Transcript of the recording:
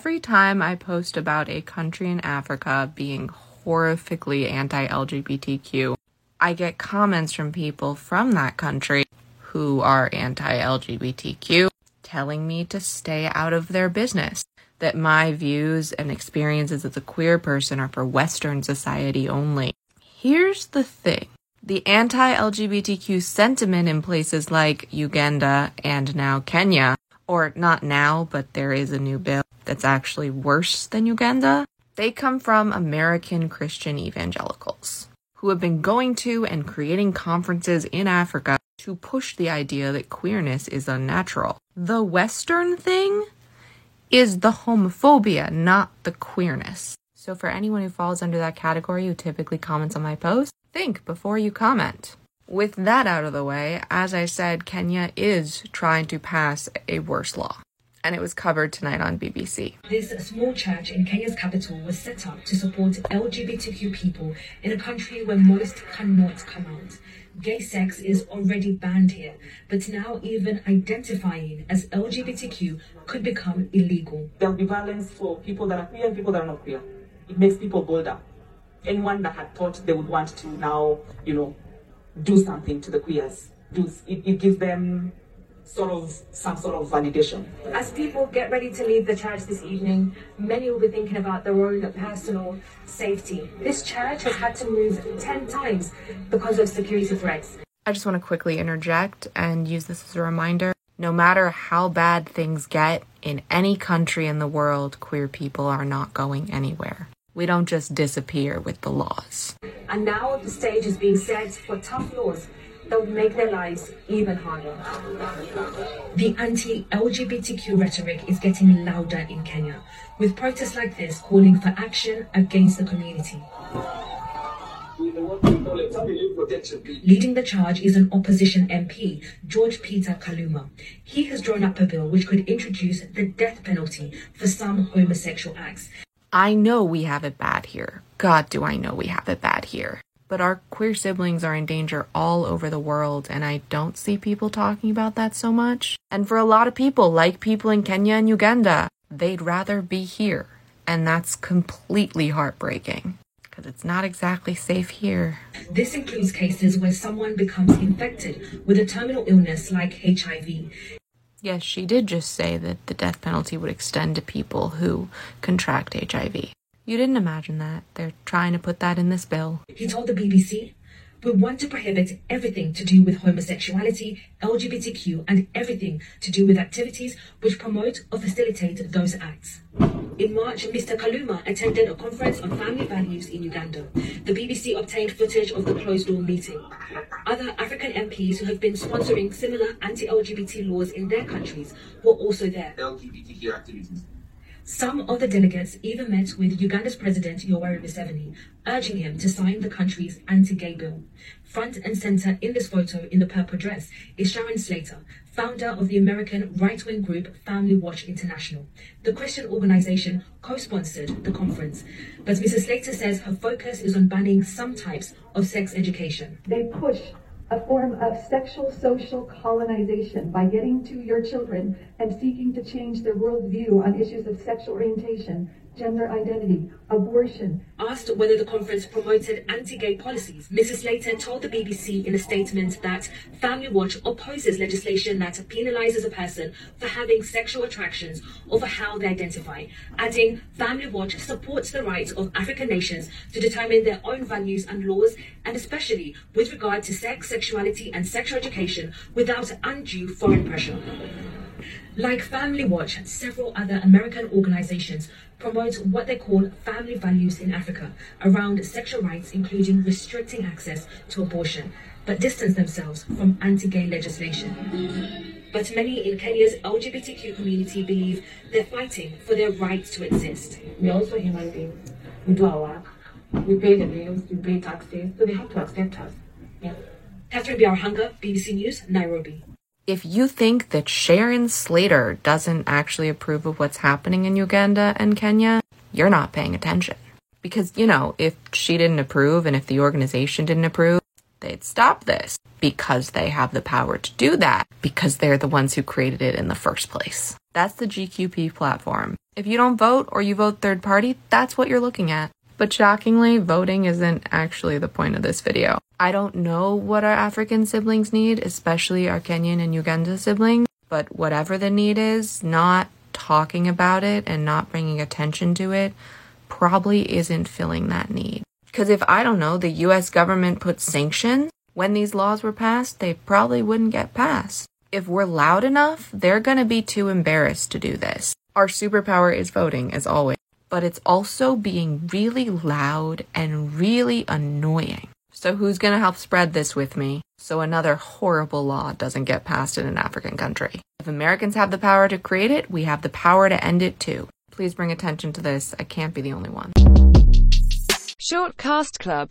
Every time I post about a country in Africa being horrifically anti LGBTQ, I get comments from people from that country who are anti LGBTQ telling me to stay out of their business, that my views and experiences as a queer person are for Western society only. Here's the thing the anti LGBTQ sentiment in places like Uganda and now Kenya, or not now, but there is a new bill that's actually worse than Uganda, they come from American Christian evangelicals who have been going to and creating conferences in Africa to push the idea that queerness is unnatural. The Western thing is the homophobia, not the queerness. So, for anyone who falls under that category who typically comments on my posts, think before you comment. With that out of the way, as I said, Kenya is trying to pass a worse law and it was covered tonight on BBC. This small church in Kenya's capital was set up to support LGBTQ people in a country where most cannot come out. Gay sex is already banned here, but now even identifying as LGBTQ could become illegal. There'll be violence for people that are queer and people that are not queer. It makes people bolder. Anyone that had thought they would want to now, you know, do something to the queers, do, it, it gives them sort of some sort of validation. As people get ready to leave the church this evening, many will be thinking about their own personal safety. This church has had to move 10 times because of security threats. I just want to quickly interject and use this as a reminder. No matter how bad things get in any country in the world, queer people are not going anywhere. We don't just disappear with the laws. And now the stage is being set for tough laws that would make their lives even harder. The anti LGBTQ rhetoric is getting louder in Kenya, with protests like this calling for action against the community. Leading the charge is an opposition MP, George Peter Kaluma. He has drawn up a bill which could introduce the death penalty for some homosexual acts. I know we have it bad here. God, do I know we have it bad here but our queer siblings are in danger all over the world, and I don't see people talking about that so much. And for a lot of people, like people in Kenya and Uganda, they'd rather be here, and that's completely heartbreaking. Because it's not exactly safe here. This includes cases where someone becomes infected with a terminal illness like HIV. Yes, she did just say that the death penalty would extend to people who contract HIV. You didn't imagine that. They're trying to put that in this bill. He told the BBC, We want to prohibit everything to do with homosexuality, LGBTQ, and everything to do with activities which promote or facilitate those acts. In March, Mr. Kaluma attended a conference on family values in Uganda. The BBC obtained footage of the closed door meeting. Other African MPs who have been sponsoring similar anti LGBT laws in their countries were also there. LGBTQ activities some of the delegates even met with Uganda's President Yoweri Museveni, urging him to sign the country's anti-gay bill. Front and center in this photo in the purple dress is Sharon Slater, founder of the American right-wing group Family Watch International. The Christian organization co-sponsored the conference, but Mrs. Slater says her focus is on banning some types of sex education. They push a form of sexual social colonization by getting to your children and seeking to change their worldview on issues of sexual orientation, gender identity, abortion. Asked whether the conference promoted anti gay policies, Mrs. Slater told the BBC in a statement that Family Watch opposes legislation that penalizes a person for having sexual attractions or for how they identify, adding Family Watch supports the rights of African nations to determine their own values and laws, and especially with regard to sex, sexuality, and sexual education without undue foreign pressure. Like Family Watch, several other American organizations promote what they call family values in Africa around sexual rights, including restricting access to abortion, but distance themselves from anti gay legislation. But many in Kenya's LGBTQ community believe they're fighting for their right to exist. We're also human beings. We do our work. We pay the bills, we pay taxes, so they have to accept us. Yeah. Catherine Byaruhanga, BBC News, Nairobi if you think that Sharon Slater doesn't actually approve of what's happening in Uganda and Kenya, you're not paying attention. Because, you know, if she didn't approve and if the organization didn't approve, they'd stop this because they have the power to do that because they're the ones who created it in the first place. That's the GQP platform. If you don't vote or you vote third party, that's what you're looking at. But shockingly, voting isn't actually the point of this video. I don't know what our African siblings need, especially our Kenyan and Uganda siblings, but whatever the need is, not talking about it and not bringing attention to it probably isn't filling that need. Because if I don't know, the US government put sanctions when these laws were passed, they probably wouldn't get passed. If we're loud enough, they're gonna be too embarrassed to do this. Our superpower is voting, as always but it's also being really loud and really annoying. So, who's going to help spread this with me so another horrible law doesn't get passed in an African country? If Americans have the power to create it, we have the power to end it too. Please bring attention to this. I can't be the only one. Short Cast Club